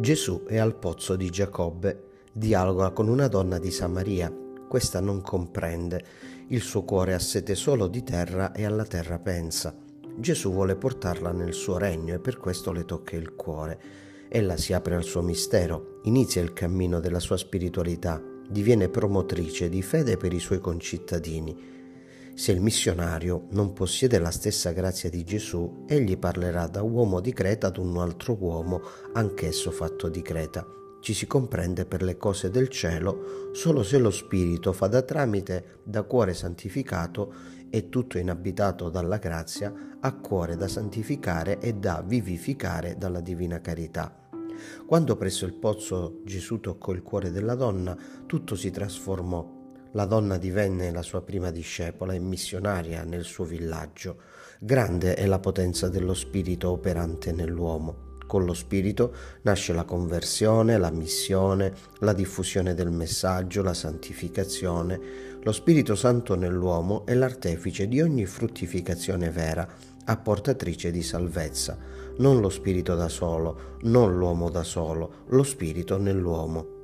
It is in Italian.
Gesù è al pozzo di Giacobbe, dialoga con una donna di Samaria. Questa non comprende, il suo cuore ha sete solo di terra e alla terra pensa. Gesù vuole portarla nel suo regno e per questo le tocca il cuore. Ella si apre al suo mistero, inizia il cammino della sua spiritualità, diviene promotrice di fede per i suoi concittadini. Se il missionario non possiede la stessa grazia di Gesù, egli parlerà da uomo di Creta ad un altro uomo, anch'esso fatto di Creta. Ci si comprende per le cose del cielo solo se lo Spirito fa da tramite da cuore santificato e tutto inabitato dalla grazia a cuore da santificare e da vivificare dalla divina carità. Quando presso il pozzo Gesù toccò il cuore della donna, tutto si trasformò la donna divenne la sua prima discepola e missionaria nel suo villaggio. Grande è la potenza dello Spirito operante nell'uomo. Con lo Spirito nasce la conversione, la missione, la diffusione del messaggio, la santificazione. Lo Spirito Santo nell'uomo è l'artefice di ogni fruttificazione vera, apportatrice di salvezza. Non lo Spirito da solo, non l'uomo da solo, lo Spirito nell'uomo.